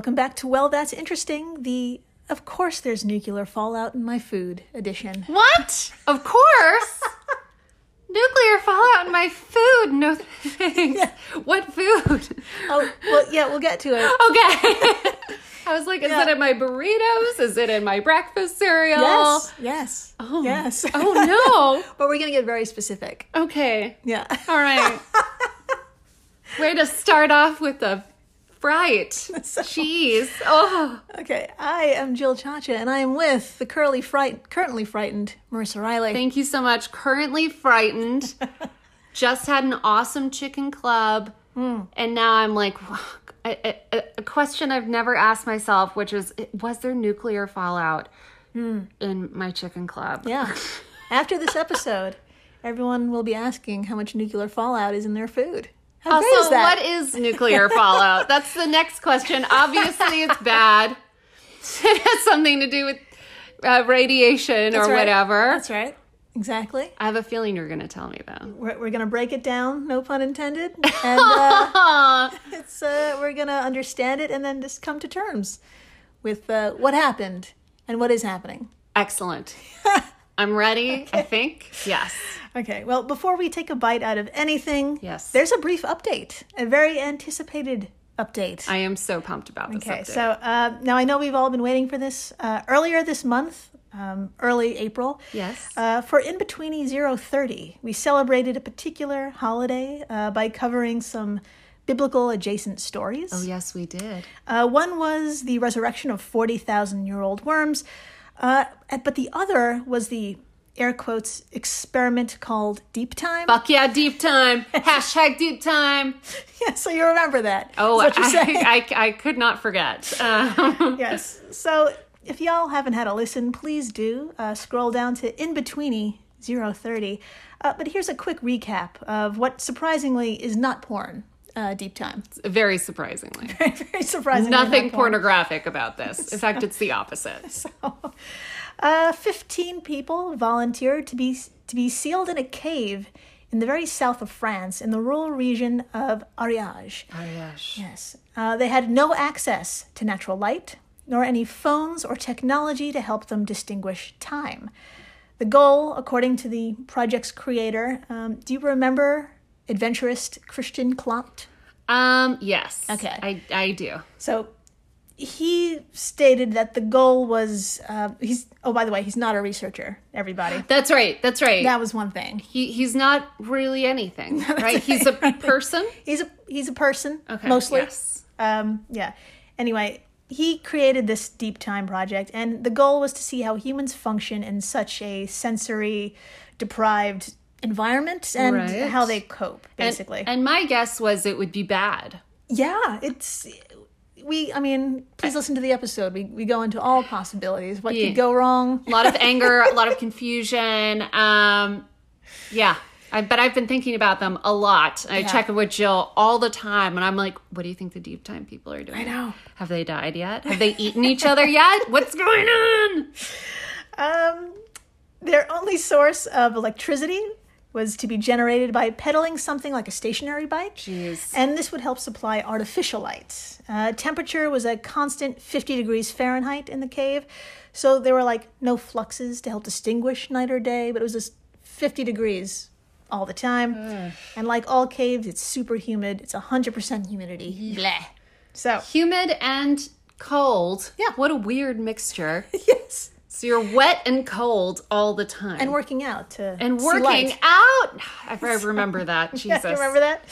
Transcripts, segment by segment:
Welcome back to Well, That's Interesting, the Of Course There's Nuclear Fallout in My Food edition. What? Of course. Nuclear fallout in my food. No thanks. What food? Oh, well, yeah, we'll get to it. Okay. I was like, is Yeah. it in my burritos? Is it in my breakfast cereal? Yes, yes, Oh. yes. Oh no. but we're going to get very specific. Okay. Yeah. All right. Way to start off with a fright. Jeez. Oh. Okay, I am Jill Chacha, and I am with the curly fright- currently frightened Marissa Riley. Thank you so much. Currently frightened. Just had an awesome chicken club. Hmm. And now I'm like, a, a, a question I've never asked myself, which is, was there nuclear fallout hmm. in my chicken club? yeah. After this episode, everyone will be asking how much nuclear fallout is in their food. How Also, is that? what is nuclear fallout? That's the next question. Obviously, it's bad. It has something to do with uh, radiation That's or right. whatever. That's right. Exactly. I have a feeling you're going to tell me though. We're, we're going to break it down, no pun intended. And uh, it's, uh, we're going to understand it and then just come to terms with uh, what happened and what is happening. Excellent. I'm ready. I think. Yes. Okay, well, before we take a bite out of anything, Yes. there's a brief update, a very anticipated update. I am so pumped about this. okay, update. so uh, now I know we've all been waiting for this. Uh, earlier this month, um, early April, Yes. uh, for In Betweeny 030, we celebrated a particular holiday uh, by covering some biblical adjacent stories. oh yes, we did. Uh, one was the resurrection of 40,000 year old worms, uh, but the other was the air quotes experiment called Deep Time. Fuck yeah, deep time. Hashtag deep time. Yeah, so you remember that. Oh, what you're saying. I, I, I could not forget. Um, yes. So if y'all haven't had a listen, please do uh, scroll down to In Betweeny 030. Uh, but here's a quick recap of what surprisingly is not porn. Uh, deep time. very surprisingly. Very surprisingly. Nothing not porn. pornographic about this. In fact, it's the opposite. Uh, 15 people volunteered to be to be sealed in a cave in the very south of France, in the rural region of Ariège. Yes. Yes. Uh, they had no access to natural light, nor any phones or technology to help them distinguish time. The goal, according to the project's creator, um, do you remember adventurist Christian Clot? Um, yes. Okay. I, I do. So he stated that the goal was uh, he's oh by the way he's not a researcher everybody That's right. That's right. that was one thing he, he's not really anything, right? He's a person. he's a he's a person Okay. mostly Yes. um yeah anyway he created this deep time project and the goal was to see how humans function in such a sensory deprived environment and Right. how they cope basically And, my guess was it would be bad. yeah it's we i mean please listen to the episode we, we go into all possibilities what Yeah. could go wrong A lot of anger, a lot of confusion. Um, yeah. I, but I've been thinking about them a lot. I Yeah. check with Jill all the time, and I'm like, "What do you think the deep time people are doing? I know. Have they died yet? Have they eaten each other yet? What's going on?" Um, their only source of electricity was to be generated by pedaling something like a stationary bike. Jeez. And this would help supply artificial light. Uh, temperature was a constant 50 degrees Fahrenheit in the cave. So there were like no fluxes to help distinguish night or day, but it was just 50 degrees all the time. And like all caves, it's super humid. It's 100% humidity. Bleh. So, Humid and cold. Yeah. What a weird mixture. yes. So you're wet and cold all the time. And working out to and working out. I I remember that. Jesus. Yeah, remember that?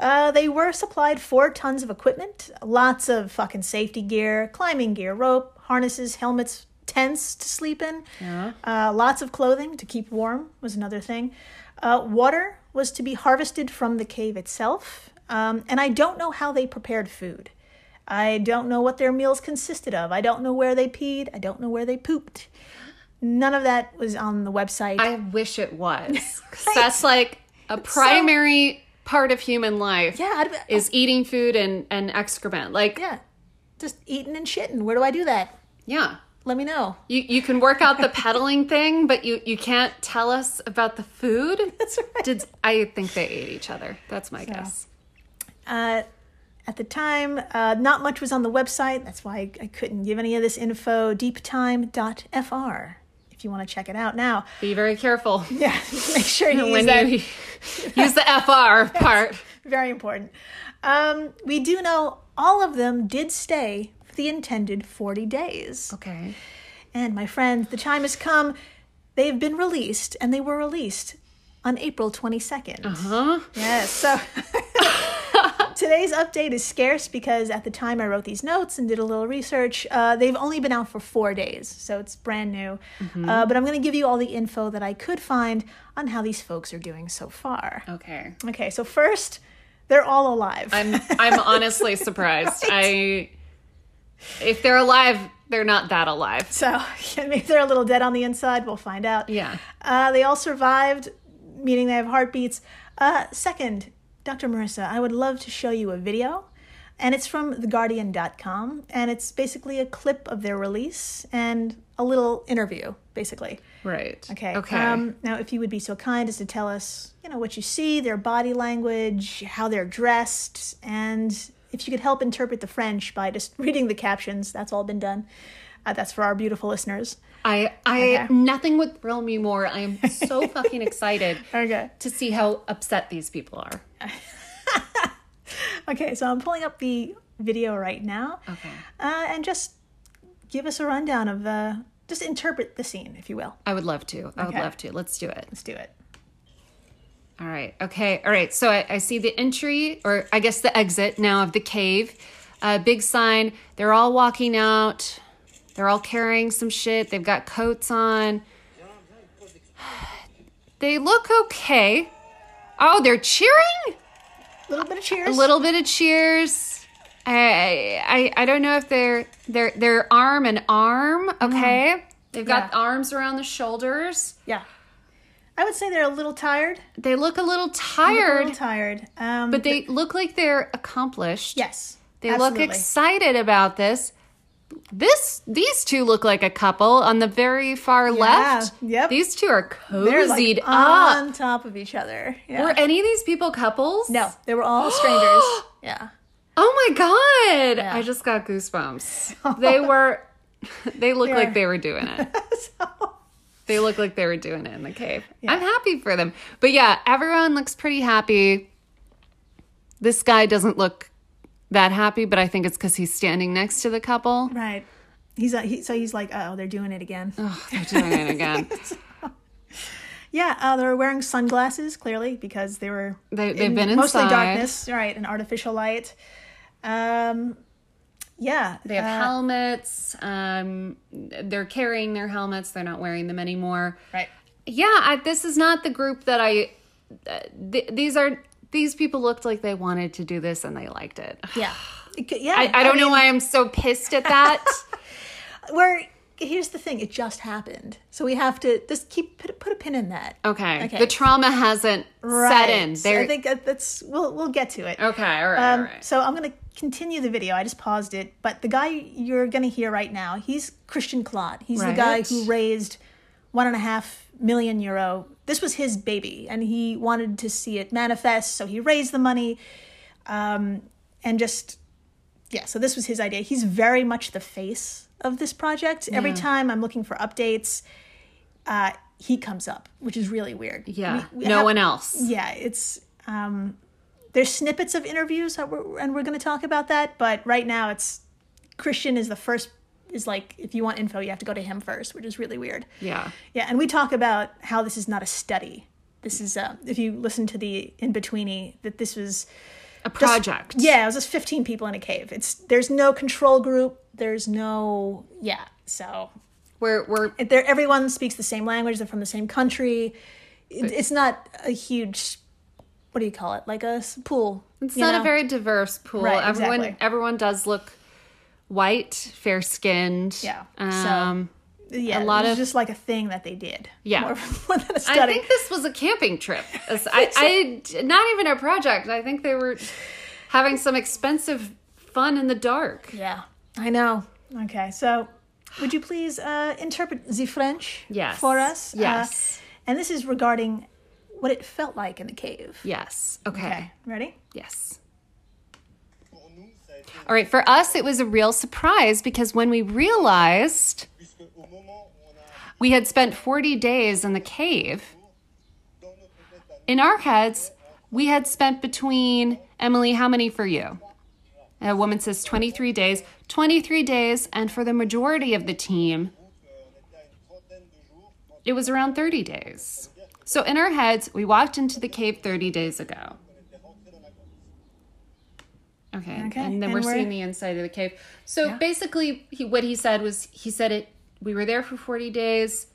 Uh, they were supplied four tons of equipment, lots of fucking safety gear, climbing gear, rope, harnesses, helmets, tents to sleep in. Yeah. Uh, lots of clothing to keep warm was another thing. Uh, water was to be harvested from the cave itself. Um, and I don't know how they prepared food. I don't know what their meals consisted of. I don't know where they peed. I don't know where they pooped. None of that was on the website. I wish it was. 'Cause That's like a primary part of human life yeah, I'd, is eating food and, and excrement. Like, yeah. just eating and shitting. Where do I do that? Yeah. Let me know. You, you can work out the pedaling thing, but you, you can't tell us about the food. That's right. Did I think they ate each other? That's my guess. Uh, At the time, uh, not much was on the website. That's why I, I couldn't give any of this info. Deeptime.fr if you want to check it out now. Be very careful Yeah, make sure you use that. you use the FR part. Very important. Um, we do know all of them did stay for the intended 40 days. Okay. And my friend, the time has come. They've been released, and they were released on April 22nd. Uh-huh. Yes. So today's update is scarce because at the time I wrote these notes and did a little research, uh, they've only been out for four days. So it's brand new. Uh, but I'm going to give you all the info that I could find on how these folks are doing so far. Okay. Okay, so first, they're all alive. I'm I'm honestly surprised. I if they're alive, they're not that alive. so maybe they're a little dead on the inside. We'll find out. Yeah. Uh, they all survived, meaning they have heartbeats. Uh, second, Dr. Marissa, I would love to show you a video, and it's from TheGuardian.com, and it's basically a clip of their release and a little interview, basically. Right. Okay. Okay. Um, now, if you would be so kind as to tell us, you know, what you see, their body language, how they're dressed, and if you could help interpret the French by just reading the captions, that's all been done. Uh, that's for our beautiful listeners. I I Okay. nothing would thrill me more. I am so fucking excited Okay. to see how upset these people are. Okay, so I'm pulling up the video right now. Okay. Uh, and just give us a rundown of the just interpret the scene, if you will. I would love to. I would love to. Let's do it. Let's do it. All right. Okay. All right. So I, I see the entry, or I guess the exit now of the cave. Uh, big sign. They're all walking out. They're all carrying some shit. They've got coats on. They look okay. Oh, they're cheering. A little bit of cheers. A little bit of cheers. I I I don't know if they're they're they're arm and arm. Okay. They've got Yeah. arms around the shoulders. Yeah. I would say they're a little tired. They look a little A tired, little tired. Um, but they look like they're accomplished. yes. They absolutely. look excited about this. This these two look like a couple on the very far left. yep. These two are They're like cozied up. on top of each other. Yeah. Were any of these people couples? no, they were all strangers. yeah. Oh my god! Yeah. I just got goosebumps. They were they look like they were doing it. so, They look like they were doing it in the cave. I'm happy for them. But yeah, everyone looks pretty happy. This guy doesn't look that happy, but I think it's because he's standing next to the couple. right. He's uh, he, so he's like, oh, they're doing it again. Oh, they're doing it again. Yeah, uh, they're wearing sunglasses clearly because they were They- they've in been mostly inside. darkness, right, and artificial light. Um, yeah, They have uh, helmets. Um, they're carrying their helmets. They're not wearing them anymore. right. Yeah, I, this is not the group that I. Th- these are these people looked like they wanted to do this and they liked it. Yeah, yeah. I, I don't know mean, why I'm so pissed at that. We're here's the thing: it just happened, so we have to just keep put, put a pin in that. Okay. Okay. The trauma hasn't set in. So There. I think that's we'll we'll get to it. okay. All right. Um, right. So I'm going to continue the video. I just paused it, but the guy you're going to hear right now, he's Christian Clot. He's the guy who raised one and a half million euro. This was his baby, and he wanted to see it manifest, so he raised the money, um, and just yeah. So this was his idea. He's very much the face of this project. Every time I'm looking for updates, uh, he comes up, which is really weird. Yeah. We- we no have- one else. yeah, it's um, there's snippets of interviews that we're, and we're going to talk about that. But right now, it's Christian is the first. Is like if you want info, you have to go to him first, which is really weird. Yeah. Yeah, and we talk about how this is not a study. This is uh, if you listen to the in betweeny that this was A just- project. yeah, it was just 15 people in a cave. It's there's no control group. There's no yeah. So We're we're everyone speaks the same language. They're from the same country. It, it's not a huge. What do you call it? Like a pool. It's not know? a very diverse pool. Right, everyone exactly. everyone does look white, fair skinned. Yeah, so- Um yeah. a lot it was of- just like a thing that they did. Yeah. more, more than a I study. I think this was a camping trip. As- I, I not even a project. I think they were having some expensive fun in the dark. yeah, I know. Okay, so would you please uh, interpret the French Yes. for us? Yes. Uh, and this is regarding what it felt like in the cave. Yes. Okay. Okay, ready? Yes. All right, for us, it was a real surprise because when we realized we had spent 40 days in the cave, in our heads, we had spent between, Emily, how many for you? A woman says 23 days. 23 days, and for the majority of the team, it was around 30 days. So in our heads, we walked into the cave 30 days ago. Okay. Okay, And then and we're, we're- seeing the inside of the cave. So Yeah. basically, he, what he said was he said it, we were there for 40 days.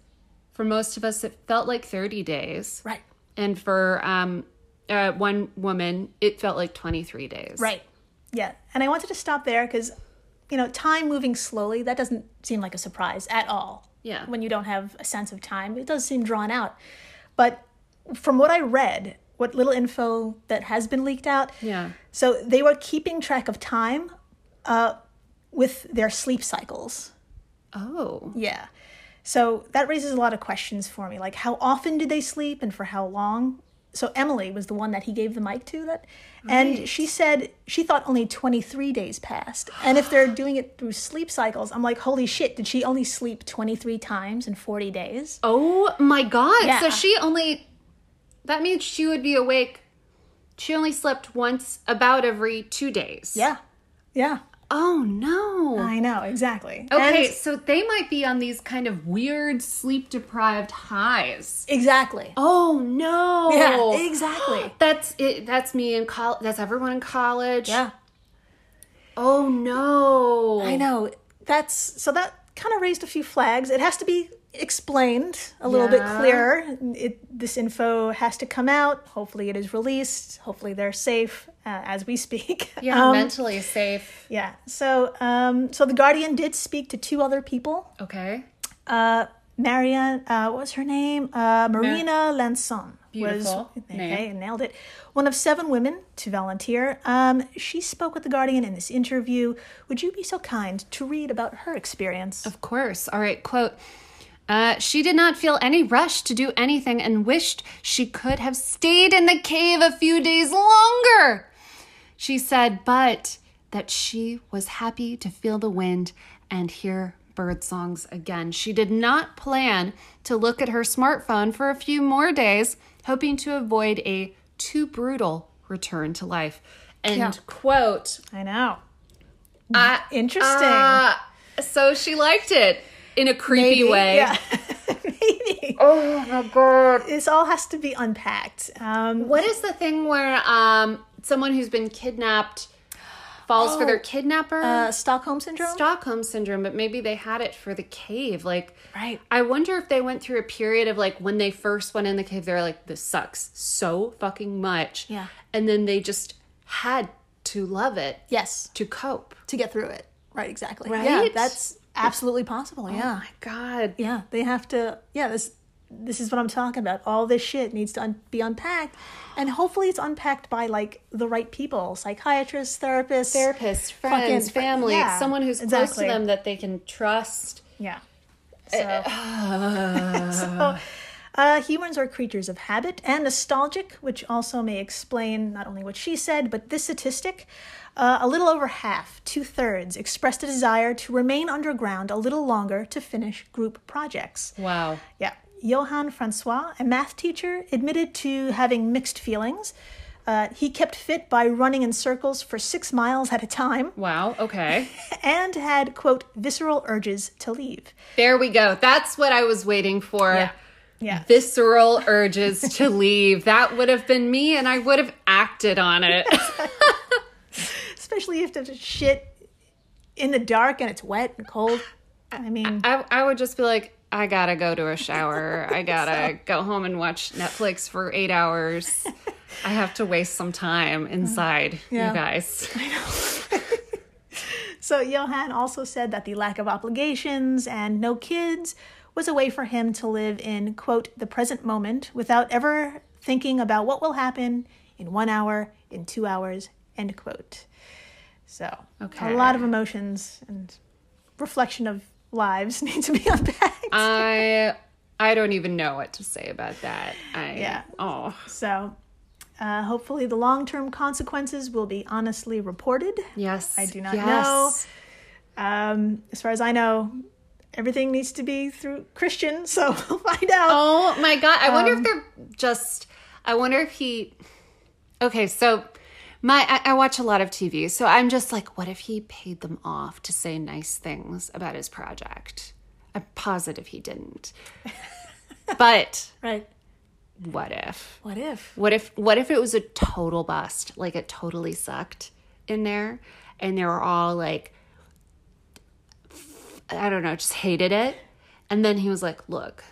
For most of us, it felt like 30 days. Right. And for um, uh, one woman, it felt like 23 days. Right. Yeah. And I wanted to stop there because, you know, time moving slowly, that doesn't seem like a surprise at all. Yeah. When you don't have a sense of time, it does seem drawn out. But from what I read, what little info that has been leaked out, Yeah. so they were keeping track of time uh, with their sleep cycles. Oh. Yeah. So that raises a lot of questions for me. Like, how often did they sleep and for how long? So Emily was the one that he gave the mic to that. And she said she thought only 23 days passed. And if they're doing it through sleep cycles, I'm like, holy shit, did she only sleep 23 times in 40 days? Oh my God. So she only, that means she would be awake. She only slept once about every two days. Yeah. Yeah. Oh no. I know, exactly. Okay, And- so they might be on these kind of weird sleep deprived highs. exactly. Oh no. Yeah, exactly. That's it. That's me in college. That's everyone in college. Yeah. Oh no. I know. That's so that kind of raised a few flags. It has to be explained a little bit clearer. It, this info has to come out. Hopefully, it is released. Hopefully, they're safe uh, as we speak. Yeah, Um, mentally safe. yeah. So, um, so the Guardian did speak to two other people. Okay. Uh, Marianne, uh, what was her name? Uh, Marina Lançon. Beautiful Was, okay, nailed it. One of seven women to volunteer. Um, she spoke with the Guardian in this interview. Would you be so kind to read about her experience? Of course. All right, quote. Uh, she did not feel any rush to do anything and wished she could have stayed in the cave a few days longer. She said, but that she was happy to feel the wind and hear bird songs again. She did not plan to look at her smartphone for a few more days, hoping to avoid a too brutal return to life. End Yeah. quote. I know. Uh, Interesting. uh, so she liked it in a creepy Maybe, way. Yeah. Maybe. Oh my god. This all has to be unpacked. Um, What is the thing where um someone who's been kidnapped falls for their kidnapper? uh, Stockholm syndrome. Stockholm syndrome, but maybe they had it for the cave. Like, Right. I wonder if they went through a period of like when they first went in the cave, they're like, "This sucks so fucking much," Yeah. and then they just had to love it yes. to cope. To get through it. Right. Exactly. Right? Yeah. That's absolutely possible. Yeah. Oh my god. Yeah. They have to. Yeah. This. This is what I'm talking about. All this shit needs to un- be unpacked, and hopefully it's unpacked by like the right people, psychiatrists, therapists, Therapists, friends, Fucking- family, yeah, someone who's close to them that they can trust. Yeah. So, so uh, humans are creatures of habit and nostalgic, which also may explain not only what she said, but this statistic. Uh, a little over half, two thirds, expressed a desire to remain underground a little longer to finish group projects. Wow. Yeah. Johann Francois, a math teacher, admitted to having mixed feelings. Uh, he kept fit by running in circles for six miles at a time Wow. Okay. and had, quote, visceral urges to leave. There we go. That's what I was waiting for. Yeah. Yeah. Visceral urges to leave. That would have been me, and I would have acted on it. Especially if there's shit in the dark and it's wet and cold. I mean, I, I would just be like, I gotta go to a shower. I gotta go home and watch Netflix for eight hours. I have to waste some time inside, Yeah. you guys. so Johan also said that the lack of obligations and no kids was a way for him to live in, quote, the present moment without ever thinking about what will happen in one hour, in two hours, end quote. So, Okay. a lot of emotions and reflection of lives need to be unpacked. I I don't even know what to say about that. I Yeah. Oh. So, Uh, hopefully, the long term consequences will be honestly reported. Yes. I do not yes. know. Um, as far as I know, everything needs to be through Christian, so we'll find out. Oh my god! I wonder Um, if they're just. I wonder if he. Okay, so my I, I watch a lot of TV, so I'm just like, what if he paid them off to say nice things about his project? I'm positive he didn't. but Right. what if? What if? What if what if it was a total bust? Like it totally sucked in there and they were all like I don't know, just hated it. And then he was like, "Look,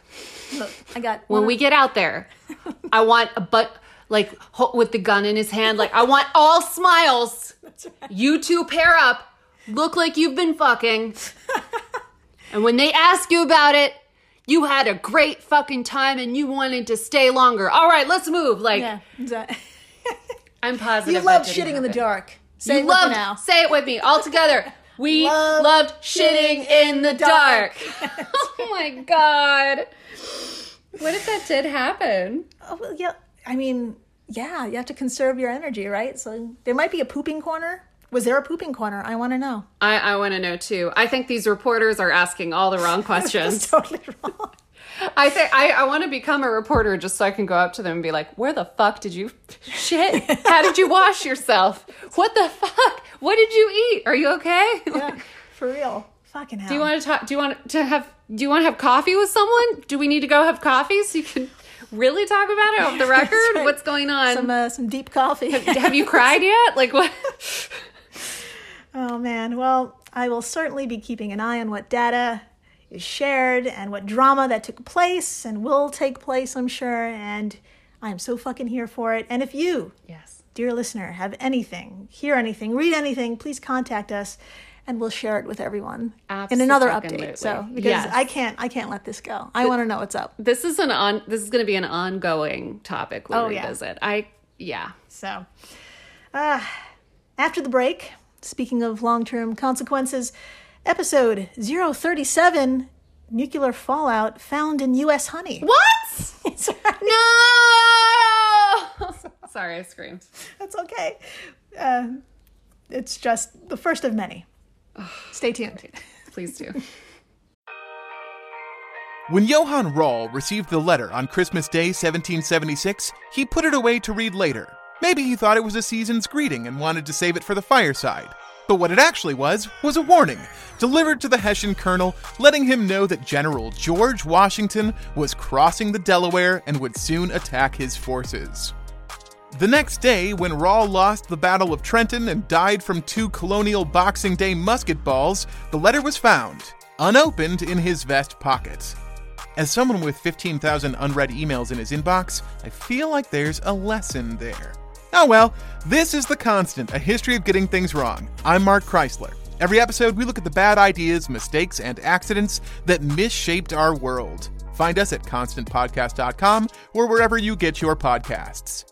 Look, I got when we get out there, I want a butt like ho- with the gun in his hand. Like I want all smiles. You two pair up, look like you've been fucking. and when they ask you about it, you had a great fucking time and you wanted to stay longer. All right, let's move. Like Yeah, exactly. I'm positive. you that love didn't shitting in the dark. Say You it with me loved. now. Say it with me all together. We Love loved shitting in the dark. oh my god. What if that did happen? Oh, well, yeah. I mean, yeah, you have to conserve your energy, right? So there might be a pooping corner. Was there a pooping corner? I want to know. I, I want to know too. I think these reporters are asking all the wrong questions. totally wrong. I think I, I want to become a reporter just so I can go up to them and be like, "Where the fuck did you shit? How did you wash yourself? What the fuck? What did you eat? Are you okay? Yeah, for real. Fucking hell. Do you want to talk? Do you want to have? Do you want to have coffee with someone? Do we need to go have coffee so you can really talk about it off the record? right. What's going on? some uh, some deep coffee? have you cried yet? Like what? Oh man. Well, I will certainly be keeping an eye on what data is shared and what drama that took place and will take place, I'm sure. And I am so fucking here for it. And if you, Yes. dear listener, have anything, hear anything, read anything, please contact us and we'll share it with everyone in another update. So because Yes. I can't I can't let this go. I want to know what's up. This is an on. This is going to be an ongoing topic. Oh, yeah. revisit. I yeah. So, uh, after the break, speaking of long term consequences, episode 037 Nuclear Fallout Found in U.S. Honey. What? It's all right. No. Sorry, I screamed. That's okay. Uh, it's just the first of many. Stay tuned. Please do. When Johann Rahl received the letter on Christmas Day 1776, he put it away to read later. Maybe he thought it was a season's greeting and wanted to save it for the fireside. But what it actually was, was a warning, delivered to the Hessian colonel, letting him know that General George Washington was crossing the Delaware and would soon attack his forces. The next day, when Rahl lost the Battle of Trenton and died from two colonial Boxing Day musket balls, the letter was found, unopened in his vest pocket. As someone with 15,000 unread emails in his inbox, I feel like there's a lesson there. Oh well, this is The Constant, a history of getting things wrong. I'm Mark Chrisler. Every episode, we look at the bad ideas, mistakes, and accidents that misshaped our world. Find us at constantpodcast.com or wherever you get your podcasts.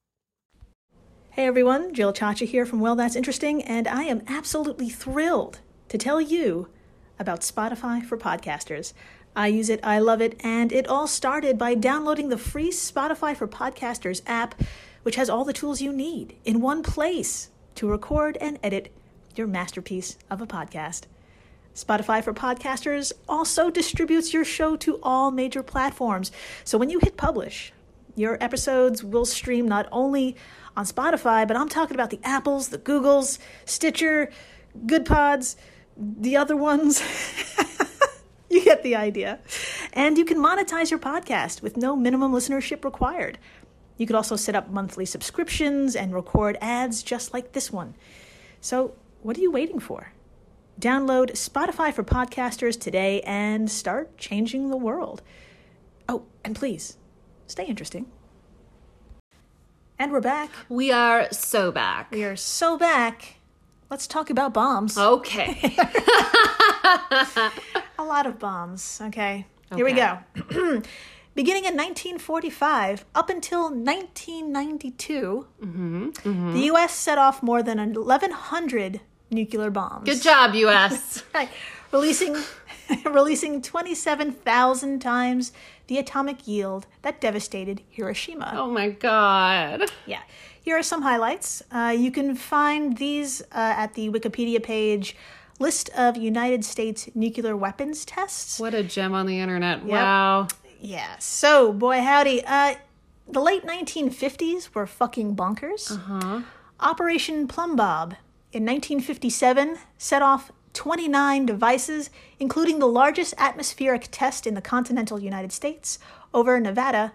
Hey everyone, Jill Chacha here from Well That's Interesting, and I am absolutely thrilled to tell you about Spotify for podcasters. I use it, I love it, and it all started by downloading the free Spotify for Podcasters app, which has all the tools you need in one place to record and edit your masterpiece of a podcast. Spotify for Podcasters also distributes your show to all major platforms. So when you hit publish, Your episodes will stream not only on Spotify, but I'm talking about the Apples, the Googles, Stitcher, Good Pods, the other ones. you get the idea. And you can monetize your podcast with no minimum listenership required. You could also set up monthly subscriptions and record ads just like this one. So, what are you waiting for? Download Spotify for podcasters today and start changing the world. Oh, and please, stay interesting. And we're back. We are so back. We are so back. Let's talk about bombs. Okay. A lot of bombs. Okay. Here we go. Beginning in 1945 up until 1992, Mm-hmm, the U.S. set off more than 1,100 nuclear bombs. Good job, US. Right. Releasing, releasing 27,000 times the atomic yield that devastated Hiroshima. Oh my god. Yeah. Here are some highlights. Uh, you can find these uh, at the Wikipedia page list of United States nuclear weapons tests. What a gem on the internet. Wow. Yeah. So, boy, howdy. Uh, the late 1950s were fucking bonkers. Uh-huh. Operation Plumbbob in 1957 set off 29 devices, including the largest atmospheric test in the continental United States over Nevada.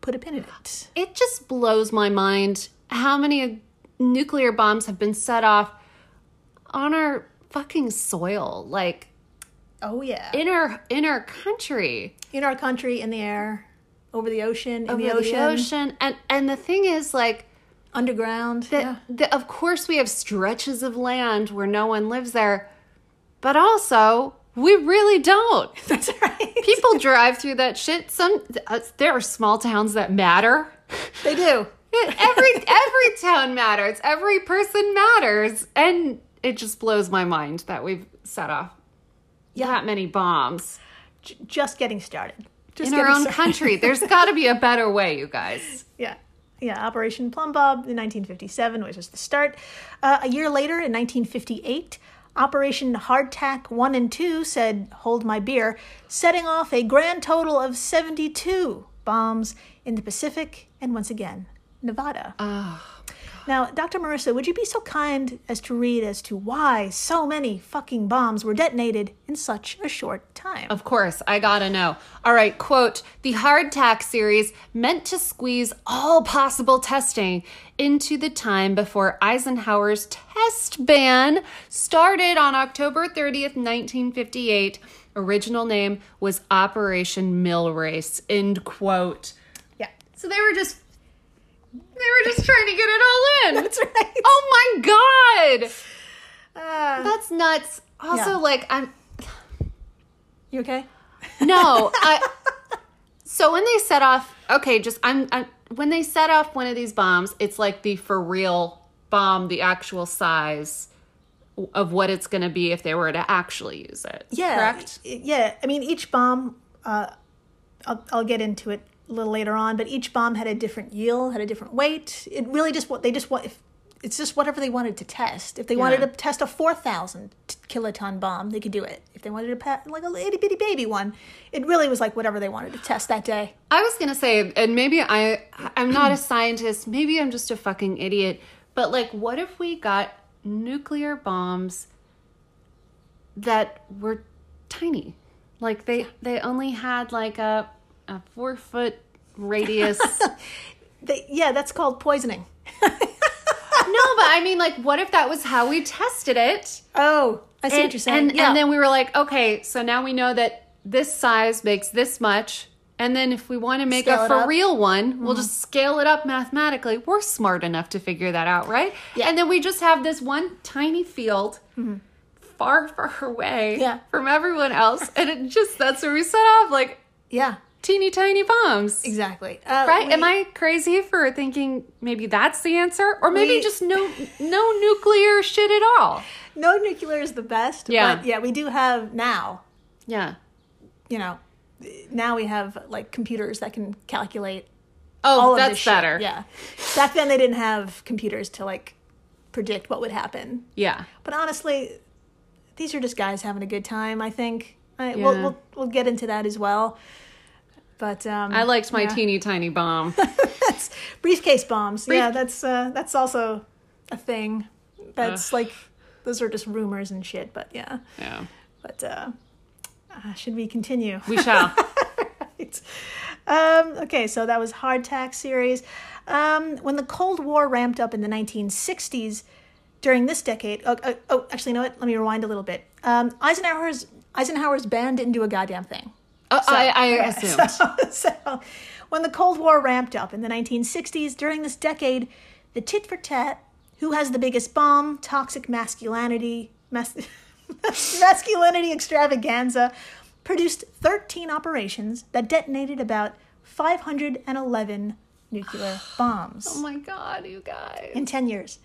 Put a pin in it. It just blows my mind how many nuclear bombs have been set off on our fucking soil, like Oh, yeah. in our in our country, in our country, in the air, over the ocean, in the over ocean, the ocean. And and the thing is, like, underground. that yeah. that of course we have stretches of land where no one lives there, but also we really don't. That's right. People drive through that shit. Some uh, there are small towns that matter. they do. every every town matters. Every person matters, and it just blows my mind that we've set off that many bombs J- just getting started. Just in our own started. country. There's got to be a better way, you guys. Yeah. Yeah, Operation Plumbbob in 1957 was just the start. Uh, a year later, in 1958, Operation Hardtack 1 and 2 said, Hold my beer, setting off a grand total of 72 bombs in the Pacific and once again, Nevada. Ah, Now, Dr. Marissa, would you be so kind as to read as to why so many fucking bombs were detonated in such a short time? Of course, I gotta know. All right, quote The Hardtack series meant to squeeze all possible testing into the time before Eisenhower's test ban started on October 30th, 1958. Original name was Operation Mill Race. End quote. yeah. So they were just they were just trying to get it all in. That's right. Oh my god. Uh, That's nuts. Also, Yeah. like I'm you okay? no, I. So when they set off, okay, just I'm, I'm when they set off one of these bombs, it's like the for real bomb, the actual size of what it's going to be if they were to actually use it. Yeah. correct. Yeah. I mean, each bomb, uh, I'll, I'll get into it a little later on, but each bomb had a different yield, had a different weight. It really just what they just want. If, it's just whatever they wanted to test. If they wanted to test a 4,000 kiloton bomb, they could do it. If they wanted to pa- like a itty bitty baby one, it really was like whatever they wanted to test that day. I was gonna say, and maybe I, I'm not a scientist. Maybe I'm just a fucking idiot. But like, what if we got nuclear bombs that were tiny? Like they, they only had like a, a four foot radius. They, yeah, that's called poisoning. no, but I mean, like, what if that was how we tested it? Oh, I see what you're saying. and, yeah. and then we were like, okay, so now we know that this size makes this much. And then if we want to make Scale a for. Mm-hmm. real one, we'll just scale it up mathematically. We're smart enough to figure that out, right? Yeah. And then we just have this one tiny field far, far away Mm-hmm. Yeah. from everyone else. And it just, that's where we set off like yeah, teeny tiny bombs. exactly. Uh, Right? we- Am I crazy for thinking maybe that's the answer? Or maybe We- just no no nuclear shit at all? No nuclear is the best. Yeah. But yeah, we do have now Yeah. you know, now we have like computers that can calculate Oh, all of that's this shit. better. Yeah. Back then they didn't have computers to like predict what would happen. Yeah. But honestly, these are just guys having a good time, I think. I, Yeah. we'll, we'll we'll get into that as well. But um, I liked my yeah. teeny tiny bomb. that's briefcase bombs. yeah, that's uh, that's also a thing. That's like those are just rumors and shit. But yeah, yeah. but uh, uh, should we continue? We shall. right. Um, okay, so that was Hardtack series. Um, when the Cold War ramped up in the 1960s, during this decade, oh, oh, oh, actually, you know what? Let me rewind a little bit. Um, Eisenhower's Eisenhower's band didn't do a goddamn thing. Uh, I, I Okay, assumed. So, so, when the Cold War ramped up in the 1960s, during this decade, the tit for tat, who has the biggest bomb, toxic masculinity, mas- masculinity extravaganza, produced 13 operations that detonated about 511 nuclear bombs Oh my god, you guys. in 10 years.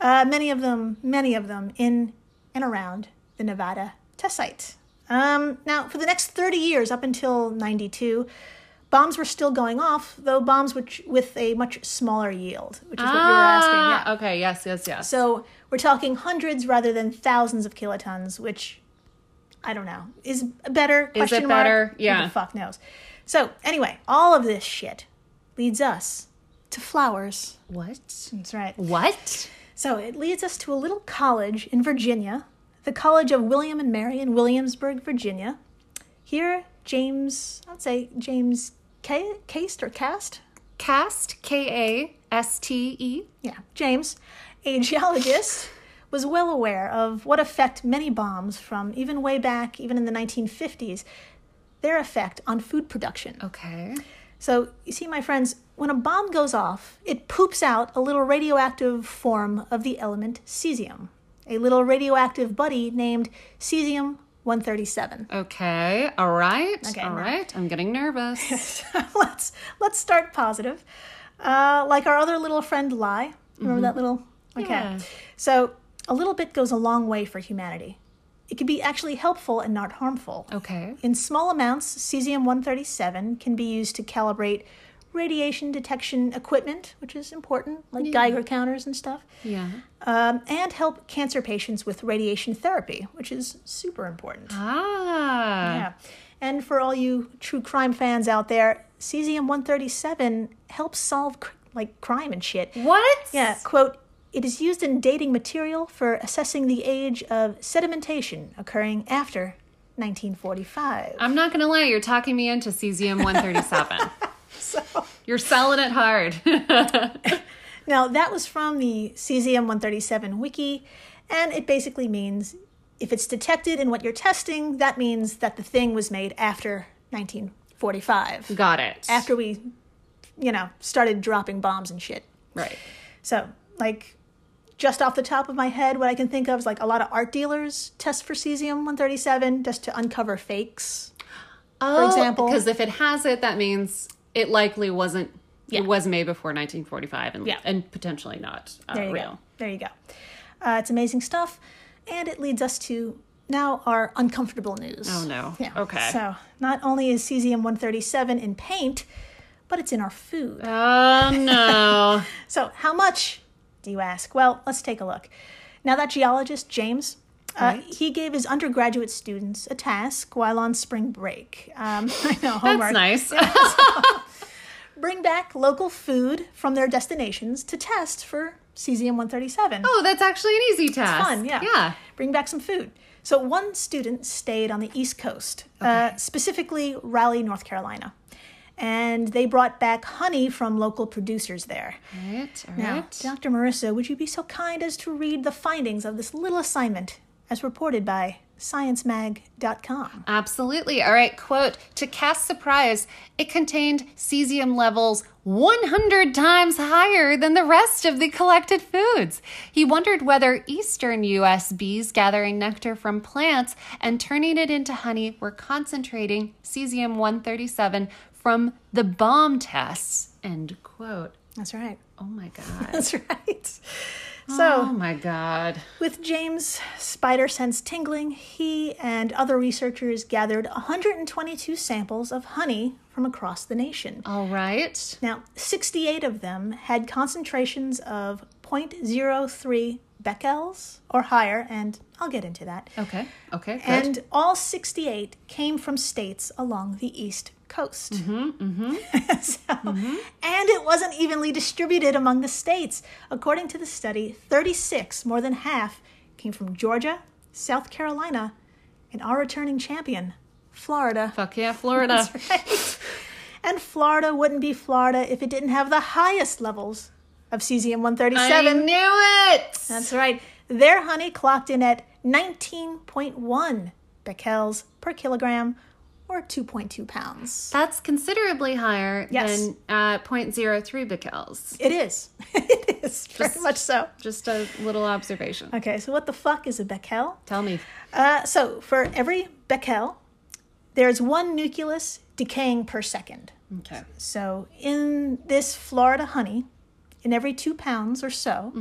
Uh, many of them, many of them in and around the Nevada test site. Um, now, for the next 30 years, up until 92, bombs were still going off, though bombs which, with a much smaller yield, which is what you were asking. Ah, Yeah. okay, yes, yes, yes. So we're talking hundreds rather than thousands of kilotons, which I don't know is better. Is it mark? better? Who Yeah. the fuck knows. So anyway, all of this shit leads us to flowers. what? That's right. What? So it leads us to a little college in Virginia, the College of William and Mary in Williamsburg, Virginia. Here, James, I'd say James K- Cast or Cast? Cast, K A S T E. Yeah, James, a geologist, was well aware of what effect many bombs from even way back, even in the 1950s, their effect on food production. Okay. So, you see, my friends, when a bomb goes off, it poops out a little radioactive form of the element cesium, a little radioactive buddy named cesium 137. Okay. All right. Okay, All right. I'm getting nervous. let's let's start positive. Uh, like our other little friend Lie. Remember that little? Okay. Yeah. So a little bit goes a long way for humanity. It can be actually helpful and not harmful. Okay. In small amounts, cesium 137 can be used to calibrate radiation detection equipment, which is important, like Geiger counters and stuff, Yeah. um, and help cancer patients with radiation therapy, which is super important. Ah. Yeah. And for all you true crime fans out there, cesium 137 helps solve cr- like crime and shit. What? Yeah, quote, it is used in dating material for assessing the age of sedimentation occurring after 1945. I'm not gonna lie, you're talking me into cesium 137. So, you're selling it hard. now, that was from the cesium 137 wiki, and it basically means if it's detected in what you're testing, that means that the thing was made after 1945. Got it. After we, you know, started dropping bombs and shit. Right. So, like, just off the top of my head, what I can think of is like a lot of art dealers test for cesium 137 just to uncover fakes. Oh, example- because if it has it, that means it likely wasn't. Yeah. It was made before 1945, and Yeah. and potentially not uh, There you real. go. There you go. Uh, it's amazing stuff. And it leads us to now our uncomfortable news. Oh no. Yeah. Okay. So, not only is cesium 137 in paint, but it's in our food. Oh no. So, how much, do you ask? Well, let's take a look. Now, that geologist, James, uh, he gave his undergraduate students a task while on spring break. Um, I know, homework. That's nice. Bring back local food from their destinations to test for cesium 137. oh, that's actually an easy task. fun, yeah. Yeah. Bring back some food. So, one student stayed on the East Coast, uh, specifically Raleigh, North Carolina. And they brought back honey from local producers there. All right. All Now, right. Dr. Marissa, would you be so kind as to read the findings of this little assignment as reported by sciencemag.com? Absolutely. All right. Quote To Kaste's surprise, it contained cesium levels 100 times higher than the rest of the collected foods. He wondered whether eastern U.S. bees gathering nectar from plants and turning it into honey were concentrating cesium 137 from the bomb tests. End quote. That's right. Oh my God. That's right. Oh So, my God. with James' spider sense tingling, he and other researchers gathered 122 samples of honey from across the nation. All right. Now, 68 of them had concentrations of 0.03 becquerels or higher, and I'll get into that. Okay. Okay. Good. And all 68 came from states along the East coast. Mm-hmm, mm-hmm. So- mm-hmm. And it wasn't evenly distributed among the states. According to the study, 36, more than half, came from Georgia, South Carolina, and our returning champion, Florida. Fuck yeah, Florida. Right? And Florida wouldn't be Florida if it didn't have the highest levels of cesium I 137. knew it. That's right. Their honey clocked in at 19.1 becquerels per kilogram, or 2.2 pounds. That's considerably higher Yes. than uh, 0.03 becquerels. It is. it is very much so. Just a little observation. Okay, so what the fuck is a becquerel? Tell me. Uh, so for every becquerel, there's one nucleus decaying per second. Okay. So in this Florida honey, in every two pounds or so,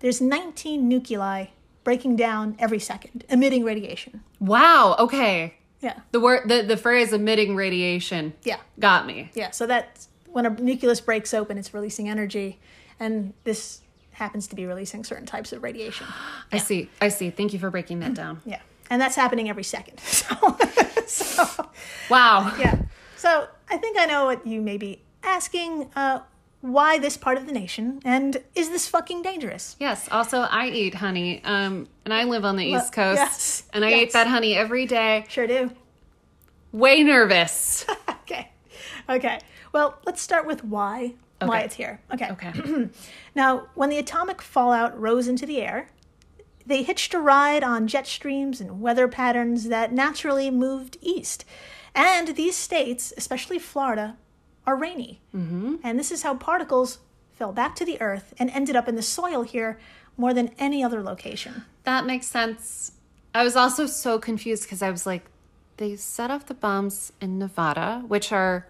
there's 19 nuclei breaking down every second, emitting radiation. Wow. Okay. Yeah, The word, the, the phrase emitting radiation yeah, got me. yeah. So that's when a nucleus breaks open, it's releasing energy, and this happens to be releasing certain types of radiation. I see. I see. Thank you for breaking that down. Yeah, and that's happening every second. So, so Wow. yeah. So I think I know what you may be asking. Uh, why this part of the nation, and is this fucking dangerous? Yes. Also, I eat honey, um, and I live on the East Well, Coast, yes, and I yes. eat that honey every day. Sure do. Way nervous. Okay. Okay. Well, let's start with why. Why it's here. Okay. Okay. Now, when the atomic fallout rose into the air, they hitched a ride on jet streams and weather patterns that naturally moved east. And these states, especially Florida, are rainy. Mm-hmm. And this is how particles fell back to the earth and ended up in the soil here more than any other location. That makes sense. I was also so confused because I was like, they set off the bombs in Nevada, which are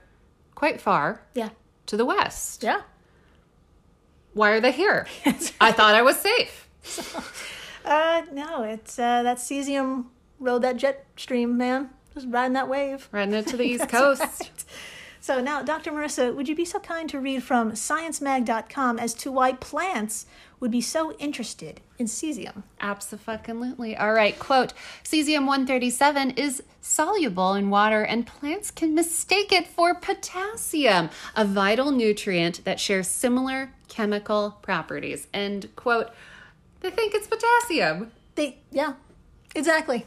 quite far Yeah. to the west. Yeah. Why are they here? I thought I was safe. Uh, no, it's uh, that cesium rode that jet stream, man. Just riding that wave. Riding it to the East Coast. right. So now, Dr. Marissa, would you be so kind to read from sciencemag.com as to why plants would be so interested in cesium? Absolutely. All right. Quote Cesium 137 is soluble in water, and plants can mistake it for potassium, a vital nutrient that shares similar chemical properties. End quote. They think it's potassium. They, yeah, exactly.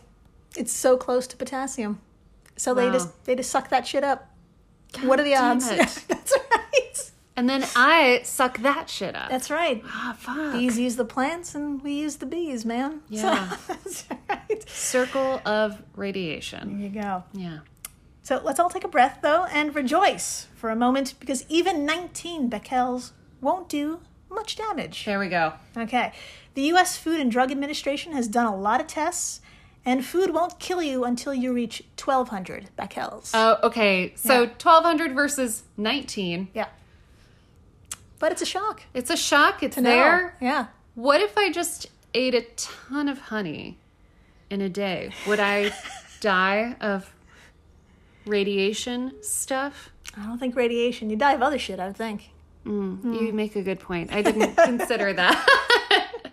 It's so close to potassium. So they just they just suck that shit up. what are the odds? That's. And then I suck that shit up. That's right. ah, fuck. Bees use the plants, and we use the bees, man. So- Yeah. that's right. Circle of radiation. There you go. Yeah. So let's all take a breath, though, and rejoice for a moment because even 19 becquerels won't do much damage. There we go. Okay. The U.S. Food and Drug Administration has done a lot of tests, and food won't kill you until you reach 1,200 becquerels. Oh, okay. So Yeah. 1200 versus 19. yeah. But it's a shock. It's a shock. It's to know. there. Yeah. What if I just ate a ton of honey in a day? Would I die of radiation stuff? I don't think radiation. You die of other shit, I would think. Mm, hmm. You make a good point. I didn't consider that.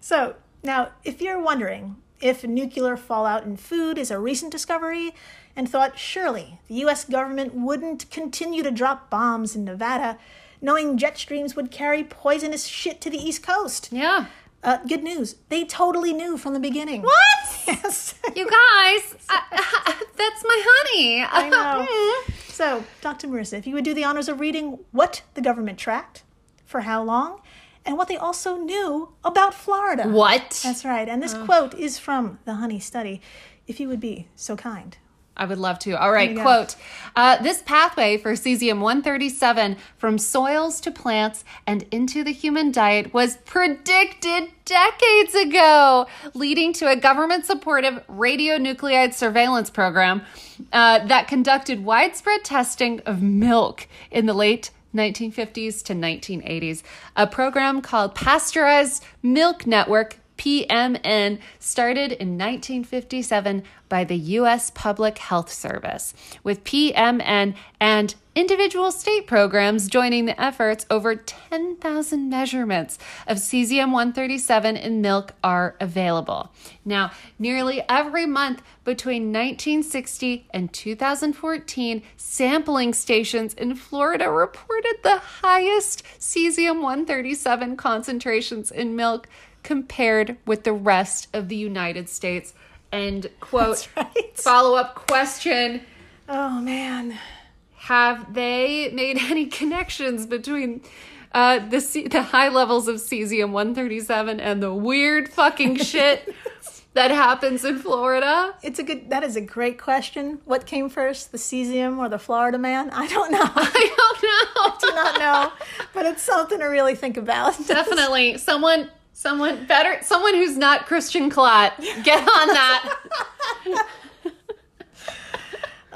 So, now, if you're wondering if nuclear fallout in food is a recent discovery and thought surely the US government wouldn't continue to drop bombs in Nevada, knowing jet streams would carry poisonous shit to the East Coast. yeah. Uh, good news. They totally knew from the beginning. What? Yes. You guys, I, that's my honey. I know. so, Dr. Marissa, if you would do the honors of reading what the government tracked, for how long, and what they also knew about Florida. what? That's right. And this quote is from the Honey Study, if you would be so kind. I would love to. All right, quote uh, This pathway for cesium 137 from soils to plants and into the human diet was predicted decades ago, leading to a government supportive radionuclide surveillance program uh, that conducted widespread testing of milk in the late 1950s to 1980s. A program called Pasteurized Milk Network PMN started in 1957 by the U.S. Public Health Service, with PMN and individual state programs joining the efforts. Over 10,000 measurements of cesium 137 in milk are available. Now, nearly every month between 1960 and 2014, sampling stations in Florida reported the highest cesium 137 concentrations in milk compared with the rest of the United States. End quote. right. Follow up question Oh man. Have they made any connections between uh, the, ce- the high levels of cesium 137 and the weird fucking shit that happens in Florida? It's a good that is a great question. What came first, the cesium or the Florida man? I don't know. I don't know. I do not know. But it's something to really think about. Definitely. Someone someone better someone who's not Christian Clot. Get on that.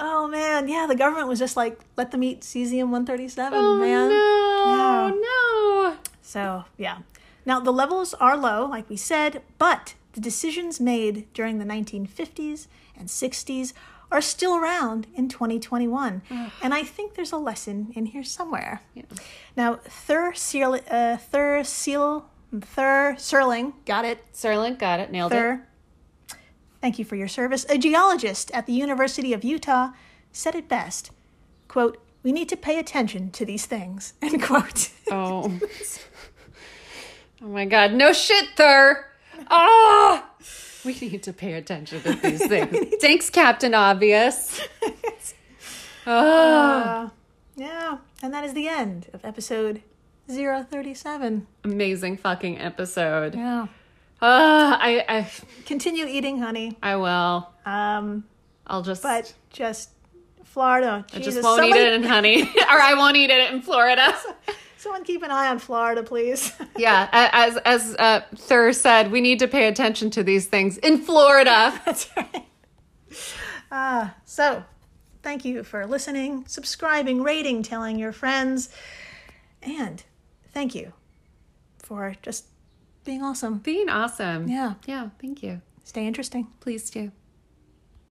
Oh man, yeah, the government was just like, let them eat cesium 137, Oh man. no. No. So, yeah. Now, the levels are low, like we said, but the decisions made during the 1950s and 60s are still around in 2021. and I think there's a lesson in here somewhere. Now, Thur, Seal, uh, Thur, Seal, Thur Cerling, got it, Cerling got it. Nailed it. Thur. Thank you for your service. A geologist at the University of Utah said it best. Quote, we need to pay attention to these things. End quote. Oh. oh my god. No shit, Thur. Ah. We need to pay attention to these things. Thanks, Captain Obvious. Ah. yeah. And that is the end of episode 037. Amazing fucking episode. Yeah. Ah, I, I, Continue eating honey. I will. Um, I'll just. but just Florida. I just won't somebody, eat it in honey, or I won't eat it in Florida. Someone keep an eye on Florida, please. Yeah, as as uh, Thur said, we need to pay attention to these things in Florida. That's right. Uh, so, thank you for listening, subscribing, rating, telling your friends, and thank you for just being awesome. Being awesome. Yeah. Yeah. Thank you. Stay interesting. Please do.